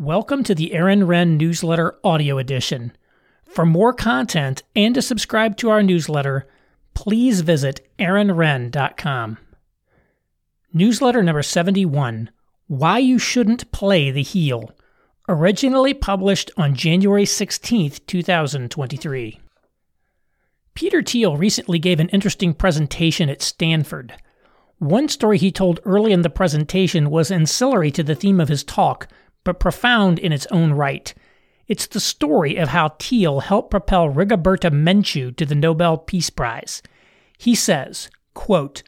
Welcome to the Aaron Renn Newsletter Audio Edition. For more content and to subscribe to our newsletter, please visit aaronrenn.com. Newsletter number 71 Why You Shouldn't Play the Heel, originally published on January 16, 2023. Peter Thiel recently gave an interesting presentation at Stanford. One story he told early in the presentation was ancillary to the theme of his talk, but profound in its own right. It's the story of how Thiel helped propel Rigoberta Menchú to the Nobel Peace Prize. He says, quote,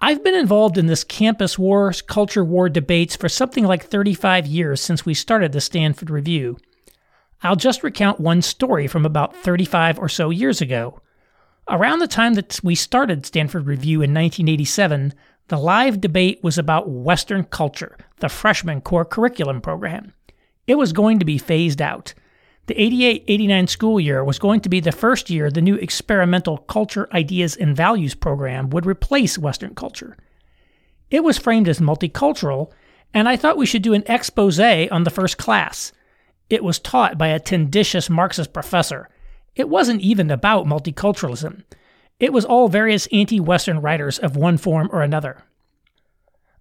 I've been involved in this campus war, culture war debates for something like 35 years since we started the Stanford Review. I'll just recount one story from about 35 or so years ago. Around the time that we started Stanford Review in 1987, the live debate was about Western culture, the freshman core curriculum program. It was going to be phased out. The 88 89 school year was going to be the first year the new experimental culture, ideas, and values program would replace Western culture. It was framed as multicultural, and I thought we should do an expose on the first class. It was taught by a tendentious Marxist professor. It wasn't even about multiculturalism. It was all various anti Western writers of one form or another.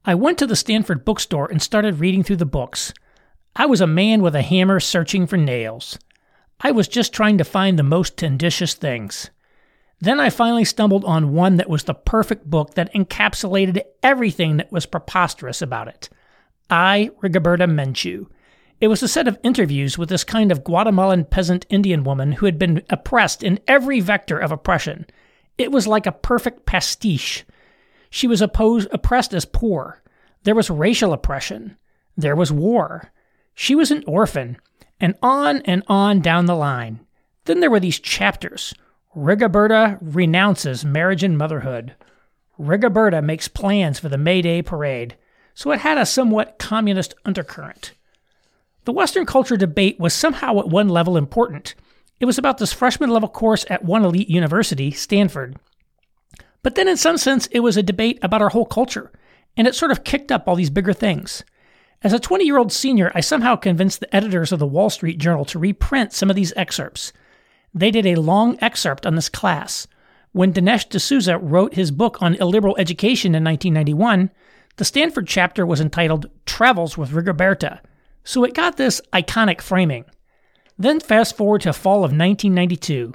I went to the Stanford bookstore and started reading through the books. I was a man with a hammer searching for nails. I was just trying to find the most tenditious things. Then I finally stumbled on one that was the perfect book that encapsulated everything that was preposterous about it. I, Rigoberta Menchú. It was a set of interviews with this kind of Guatemalan peasant Indian woman who had been oppressed in every vector of oppression. It was like a perfect pastiche. She was opposed, oppressed as poor. There was racial oppression. There was war. She was an orphan, and on and on down the line. Then there were these chapters. Rigoberta renounces marriage and motherhood. Rigoberta makes plans for the May Day parade, so it had a somewhat communist undercurrent. The Western culture debate was somehow at one level important. It was about this freshman level course at one elite university, Stanford. But then, in some sense, it was a debate about our whole culture, and it sort of kicked up all these bigger things. As a 20 year old senior, I somehow convinced the editors of the Wall Street Journal to reprint some of these excerpts. They did a long excerpt on this class. When Dinesh D'Souza wrote his book on illiberal education in 1991, the Stanford chapter was entitled Travels with Rigoberta, so it got this iconic framing. Then fast forward to fall of 1992.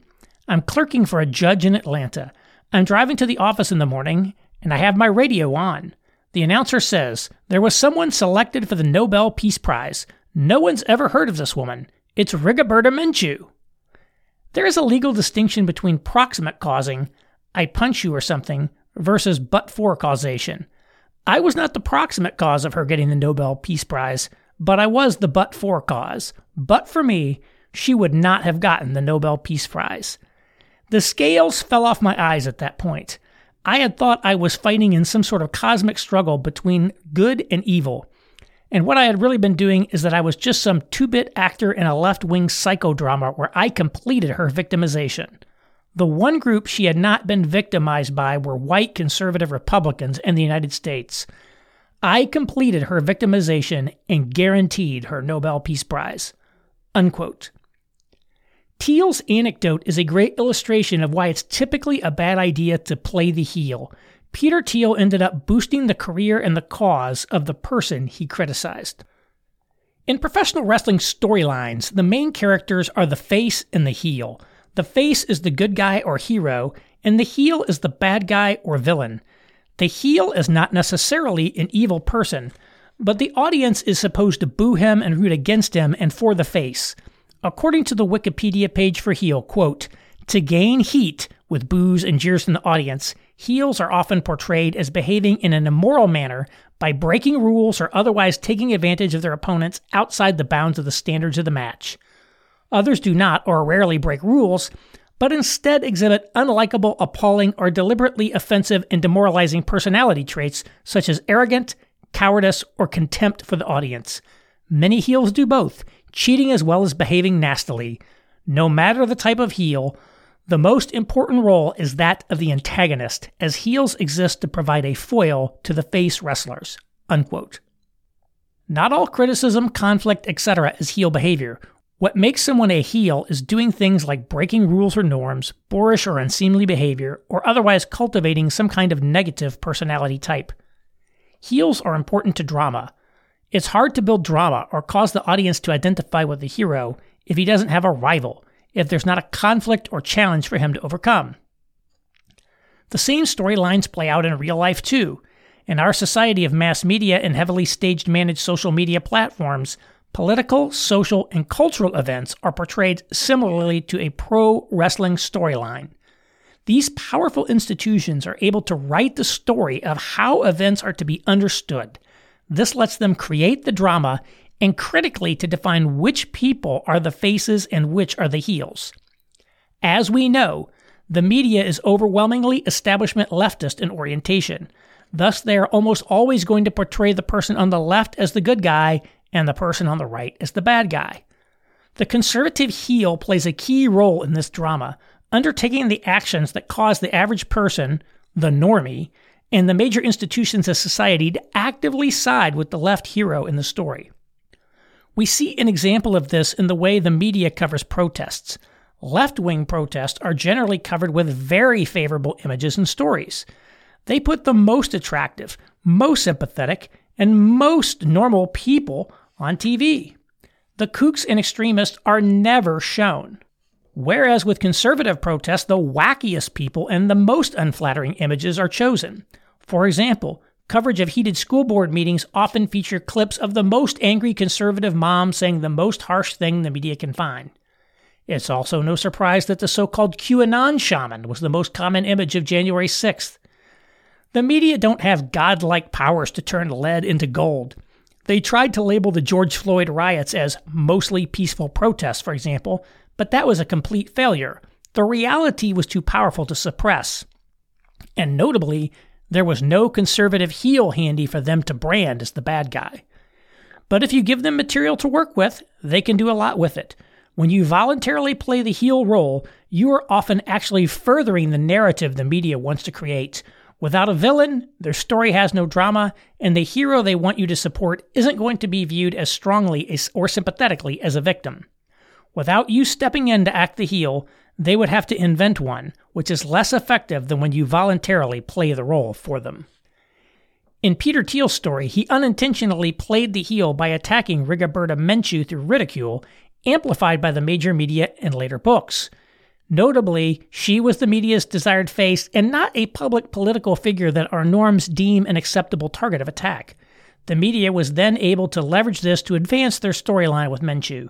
I'm clerking for a judge in Atlanta. I'm driving to the office in the morning, and I have my radio on. The announcer says, There was someone selected for the Nobel Peace Prize. No one's ever heard of this woman. It's Rigoberta Menchú. There is a legal distinction between proximate causing, I punch you or something, versus but for causation. I was not the proximate cause of her getting the Nobel Peace Prize, but I was the but for cause. But for me, she would not have gotten the Nobel Peace Prize. The scales fell off my eyes at that point. I had thought I was fighting in some sort of cosmic struggle between good and evil. And what I had really been doing is that I was just some two bit actor in a left wing psychodrama where I completed her victimization. The one group she had not been victimized by were white conservative Republicans in the United States. I completed her victimization and guaranteed her Nobel Peace Prize. Unquote. Thiel's anecdote is a great illustration of why it's typically a bad idea to play the heel. Peter Thiel ended up boosting the career and the cause of the person he criticized. In professional wrestling storylines, the main characters are the face and the heel. The face is the good guy or hero, and the heel is the bad guy or villain. The heel is not necessarily an evil person, but the audience is supposed to boo him and root against him and for the face. According to the Wikipedia page for heel, quote, to gain heat with boos and jeers from the audience, heels are often portrayed as behaving in an immoral manner by breaking rules or otherwise taking advantage of their opponents outside the bounds of the standards of the match. Others do not or rarely break rules, but instead exhibit unlikable, appalling, or deliberately offensive and demoralizing personality traits such as arrogant, cowardice, or contempt for the audience. Many heels do both, cheating as well as behaving nastily. No matter the type of heel, the most important role is that of the antagonist, as heels exist to provide a foil to the face wrestlers. Unquote. Not all criticism, conflict, etc. is heel behavior. What makes someone a heel is doing things like breaking rules or norms, boorish or unseemly behavior, or otherwise cultivating some kind of negative personality type. Heels are important to drama. It's hard to build drama or cause the audience to identify with the hero if he doesn't have a rival, if there's not a conflict or challenge for him to overcome. The same storylines play out in real life too. In our society of mass media and heavily staged managed social media platforms, political, social, and cultural events are portrayed similarly to a pro wrestling storyline. These powerful institutions are able to write the story of how events are to be understood. This lets them create the drama and critically to define which people are the faces and which are the heels. As we know, the media is overwhelmingly establishment leftist in orientation. Thus, they are almost always going to portray the person on the left as the good guy and the person on the right is the bad guy. The conservative heel plays a key role in this drama, undertaking the actions that cause the average person, the normie, and the major institutions of society to actively side with the left hero in the story. We see an example of this in the way the media covers protests. Left wing protests are generally covered with very favorable images and stories. They put the most attractive, most sympathetic, and most normal people on TV. The kooks and extremists are never shown. Whereas with conservative protests, the wackiest people and the most unflattering images are chosen. For example, coverage of heated school board meetings often feature clips of the most angry conservative mom saying the most harsh thing the media can find. It's also no surprise that the so called QAnon shaman was the most common image of January 6th. The media don't have godlike powers to turn lead into gold. They tried to label the George Floyd riots as mostly peaceful protests, for example, but that was a complete failure. The reality was too powerful to suppress. And notably, there was no conservative heel handy for them to brand as the bad guy. But if you give them material to work with, they can do a lot with it. When you voluntarily play the heel role, you are often actually furthering the narrative the media wants to create, Without a villain, their story has no drama, and the hero they want you to support isn't going to be viewed as strongly or sympathetically as a victim. Without you stepping in to act the heel, they would have to invent one, which is less effective than when you voluntarily play the role for them. In Peter Thiel's story, he unintentionally played the heel by attacking Rigoberta Menchú through ridicule, amplified by the major media and later books. Notably, she was the media's desired face and not a public political figure that our norms deem an acceptable target of attack. The media was then able to leverage this to advance their storyline with Menchú.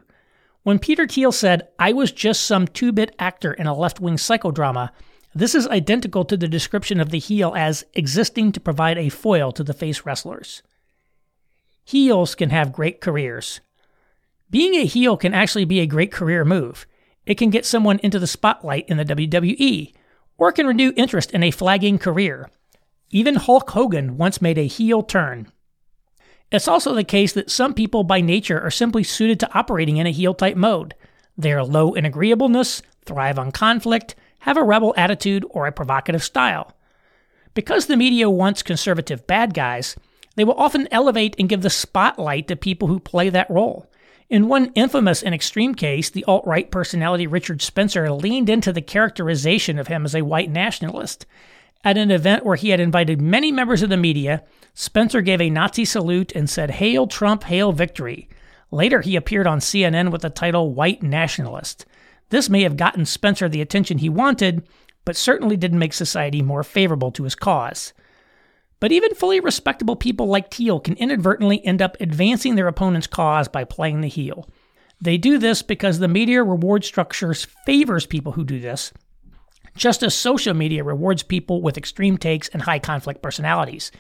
When Peter Thiel said, I was just some two bit actor in a left wing psychodrama, this is identical to the description of the heel as existing to provide a foil to the face wrestlers. Heels can have great careers. Being a heel can actually be a great career move. It can get someone into the spotlight in the WWE, or can renew interest in a flagging career. Even Hulk Hogan once made a heel turn. It's also the case that some people by nature are simply suited to operating in a heel type mode. They are low in agreeableness, thrive on conflict, have a rebel attitude, or a provocative style. Because the media wants conservative bad guys, they will often elevate and give the spotlight to people who play that role. In one infamous and extreme case, the alt right personality Richard Spencer leaned into the characterization of him as a white nationalist. At an event where he had invited many members of the media, Spencer gave a Nazi salute and said, Hail Trump, hail victory. Later, he appeared on CNN with the title White Nationalist. This may have gotten Spencer the attention he wanted, but certainly didn't make society more favorable to his cause. But even fully respectable people like Thiel can inadvertently end up advancing their opponent's cause by playing the heel. They do this because the media reward structures favors people who do this, just as social media rewards people with extreme takes and high conflict personalities.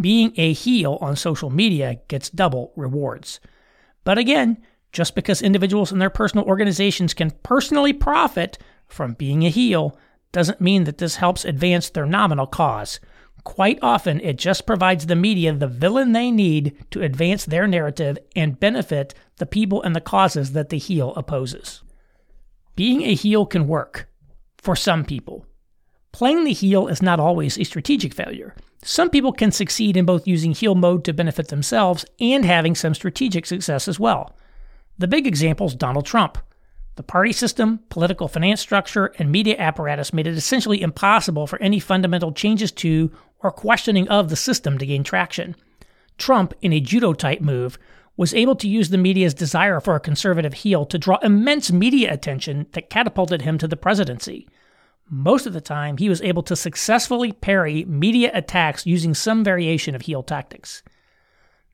Being a heel on social media gets double rewards. But again, just because individuals and their personal organizations can personally profit from being a heel doesn't mean that this helps advance their nominal cause. Quite often, it just provides the media the villain they need to advance their narrative and benefit the people and the causes that the heel opposes. Being a heel can work for some people, Playing the heel is not always a strategic failure. Some people can succeed in both using heel mode to benefit themselves and having some strategic success as well. The big example is Donald Trump. The party system, political finance structure, and media apparatus made it essentially impossible for any fundamental changes to or questioning of the system to gain traction. Trump, in a judo type move, was able to use the media's desire for a conservative heel to draw immense media attention that catapulted him to the presidency. Most of the time, he was able to successfully parry media attacks using some variation of heel tactics.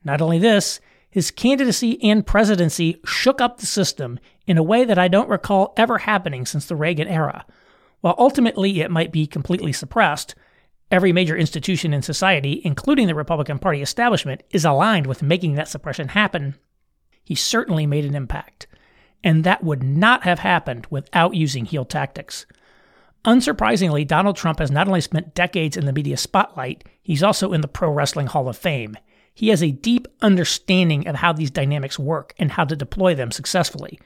Not only this, his candidacy and presidency shook up the system in a way that I don't recall ever happening since the Reagan era. While ultimately it might be completely suppressed, every major institution in society, including the Republican Party establishment, is aligned with making that suppression happen. He certainly made an impact. And that would not have happened without using heel tactics. Unsurprisingly, Donald Trump has not only spent decades in the media spotlight, he's also in the Pro Wrestling Hall of Fame. He has a deep understanding of how these dynamics work and how to deploy them successfully.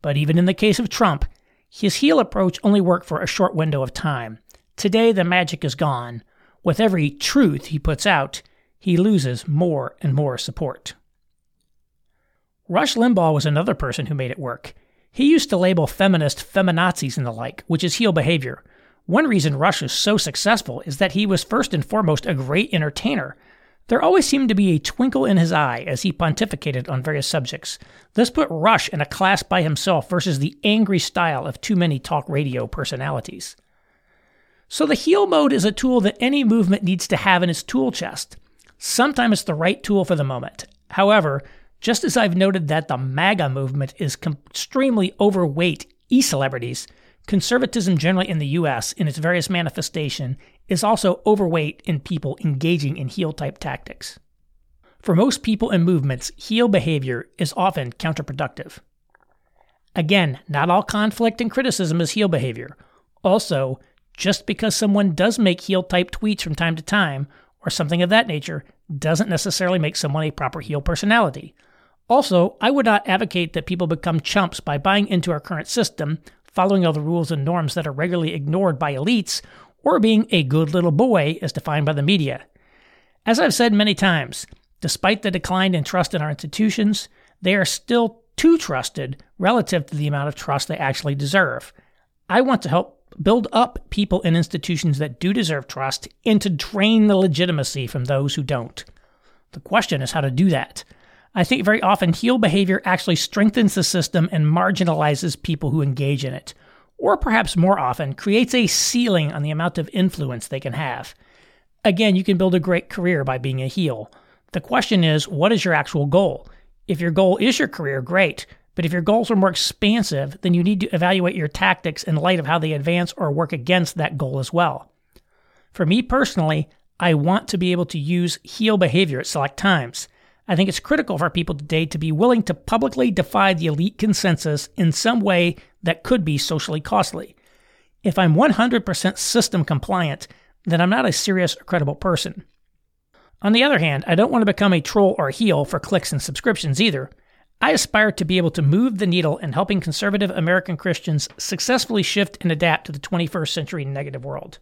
But even in the case of Trump, his heel approach only worked for a short window of time. Today, the magic is gone. With every truth he puts out, he loses more and more support. Rush Limbaugh was another person who made it work. He used to label feminists feminazis and the like, which is heel behavior. One reason Rush is so successful is that he was first and foremost a great entertainer. There always seemed to be a twinkle in his eye as he pontificated on various subjects. This put Rush in a class by himself versus the angry style of too many talk radio personalities. So the heel mode is a tool that any movement needs to have in its tool chest. Sometimes it's the right tool for the moment. However, just as I've noted that the MAGA movement is extremely overweight e celebrities, conservatism generally in the US in its various manifestation is also overweight in people engaging in heel type tactics. For most people and movements, heel behavior is often counterproductive. Again, not all conflict and criticism is heel behavior. Also, just because someone does make heel type tweets from time to time, or something of that nature, doesn't necessarily make someone a proper heel personality. Also, I would not advocate that people become chumps by buying into our current system, following all the rules and norms that are regularly ignored by elites, or being a good little boy as defined by the media. As I've said many times, despite the decline in trust in our institutions, they are still too trusted relative to the amount of trust they actually deserve. I want to help build up people and institutions that do deserve trust and to drain the legitimacy from those who don't. The question is how to do that. I think very often heel behavior actually strengthens the system and marginalizes people who engage in it or perhaps more often, creates a ceiling on the amount of influence they can have. Again, you can build a great career by being a heel. The question is, what is your actual goal? If your goal is your career, great. But if your goals are more expansive, then you need to evaluate your tactics in light of how they advance or work against that goal as well. For me personally, I want to be able to use heel behavior at select times. I think it's critical for people today to be willing to publicly defy the elite consensus in some way that could be socially costly. If I'm 100% system compliant, then I'm not a serious or credible person. On the other hand, I don't want to become a troll or heel for clicks and subscriptions either. I aspire to be able to move the needle in helping conservative American Christians successfully shift and adapt to the 21st century negative world.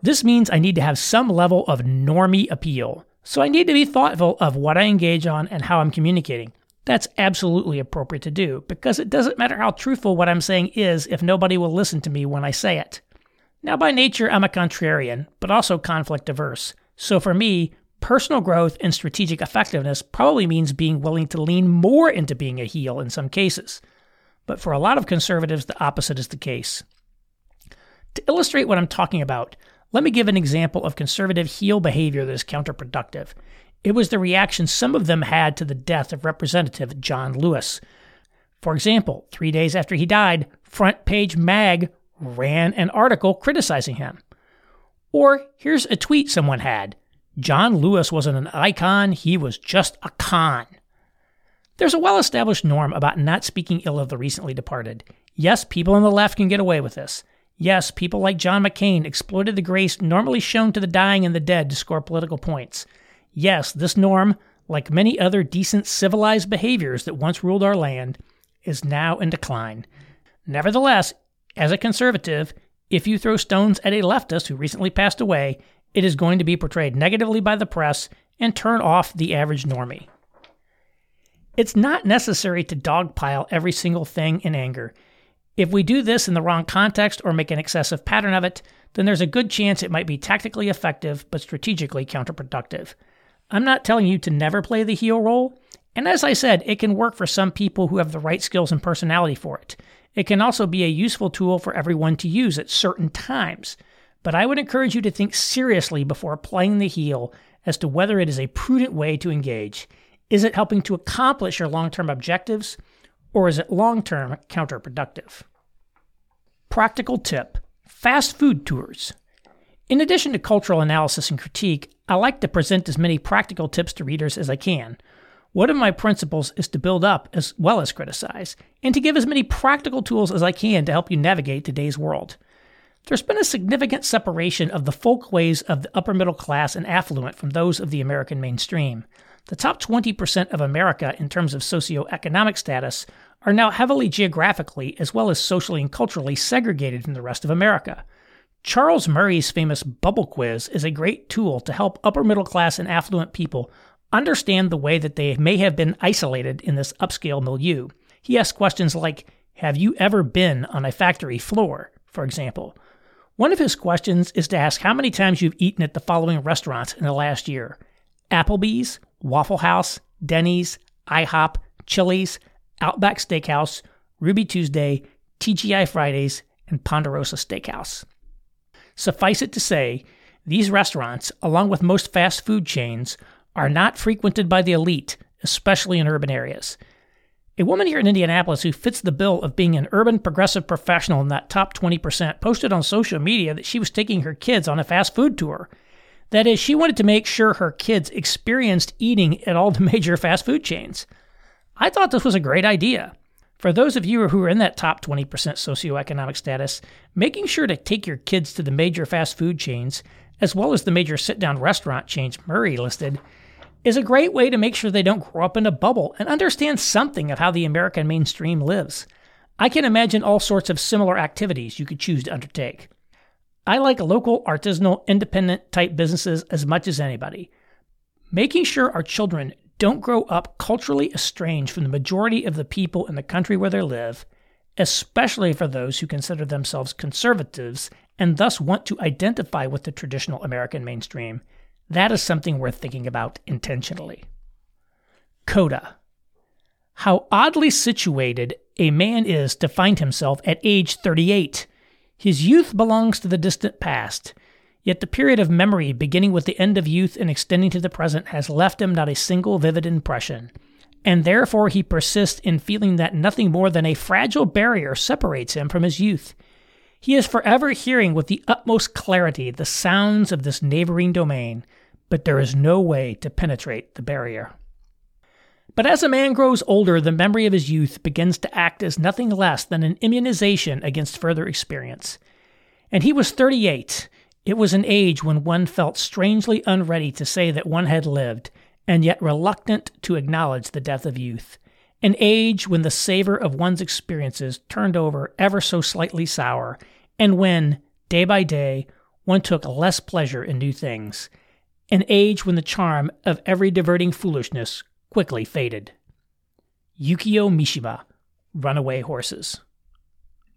This means I need to have some level of normie appeal, so I need to be thoughtful of what I engage on and how I'm communicating. That's absolutely appropriate to do because it doesn't matter how truthful what I'm saying is if nobody will listen to me when I say it. Now, by nature, I'm a contrarian, but also conflict averse. So for me, personal growth and strategic effectiveness probably means being willing to lean more into being a heel in some cases. But for a lot of conservatives, the opposite is the case. To illustrate what I'm talking about, let me give an example of conservative heel behavior that is counterproductive. It was the reaction some of them had to the death of Representative John Lewis. For example, three days after he died, Front Page Mag ran an article criticizing him. Or here's a tweet someone had John Lewis wasn't an icon, he was just a con. There's a well established norm about not speaking ill of the recently departed. Yes, people on the left can get away with this. Yes, people like John McCain exploited the grace normally shown to the dying and the dead to score political points. Yes, this norm, like many other decent civilized behaviors that once ruled our land, is now in decline. Nevertheless, as a conservative, If you throw stones at a leftist who recently passed away, it is going to be portrayed negatively by the press and turn off the average normie. It's not necessary to dogpile every single thing in anger. If we do this in the wrong context or make an excessive pattern of it, then there's a good chance it might be tactically effective but strategically counterproductive. I'm not telling you to never play the heel role, and as I said, it can work for some people who have the right skills and personality for it. It can also be a useful tool for everyone to use at certain times, but I would encourage you to think seriously before playing the heel as to whether it is a prudent way to engage. Is it helping to accomplish your long term objectives, or is it long term counterproductive? Practical tip fast food tours. In addition to cultural analysis and critique, I like to present as many practical tips to readers as I can. One of my principles is to build up as well as criticize, and to give as many practical tools as I can to help you navigate today's world. There's been a significant separation of the folkways of the upper middle class and affluent from those of the American mainstream. The top 20% of America in terms of socioeconomic status are now heavily geographically as well as socially and culturally segregated from the rest of America. Charles Murray's famous bubble quiz is a great tool to help upper middle class and affluent people understand the way that they may have been isolated in this upscale milieu. He asks questions like Have you ever been on a factory floor, for example? One of his questions is to ask how many times you've eaten at the following restaurants in the last year Applebee's, Waffle House, Denny's, IHOP, Chili's, Outback Steakhouse, Ruby Tuesday, TGI Fridays, and Ponderosa Steakhouse. Suffice it to say, these restaurants, along with most fast food chains, are not frequented by the elite, especially in urban areas. A woman here in Indianapolis who fits the bill of being an urban progressive professional in that top 20% posted on social media that she was taking her kids on a fast food tour. That is, she wanted to make sure her kids experienced eating at all the major fast food chains. I thought this was a great idea. For those of you who are in that top 20% socioeconomic status, making sure to take your kids to the major fast food chains, as well as the major sit down restaurant chains Murray listed, is a great way to make sure they don't grow up in a bubble and understand something of how the American mainstream lives. I can imagine all sorts of similar activities you could choose to undertake. I like local, artisanal, independent type businesses as much as anybody. Making sure our children don't grow up culturally estranged from the majority of the people in the country where they live, especially for those who consider themselves conservatives and thus want to identify with the traditional American mainstream, that is something worth thinking about intentionally. Coda. How oddly situated a man is to find himself at age 38. His youth belongs to the distant past, yet the period of memory beginning with the end of youth and extending to the present has left him not a single vivid impression, and therefore he persists in feeling that nothing more than a fragile barrier separates him from his youth. He is forever hearing with the utmost clarity the sounds of this neighboring domain, but there is no way to penetrate the barrier. But as a man grows older, the memory of his youth begins to act as nothing less than an immunization against further experience. And he was 38. It was an age when one felt strangely unready to say that one had lived, and yet reluctant to acknowledge the death of youth. An age when the savor of one's experiences turned over ever so slightly sour, and when, day by day, one took less pleasure in new things. An age when the charm of every diverting foolishness quickly faded. Yukio Mishima, Runaway Horses.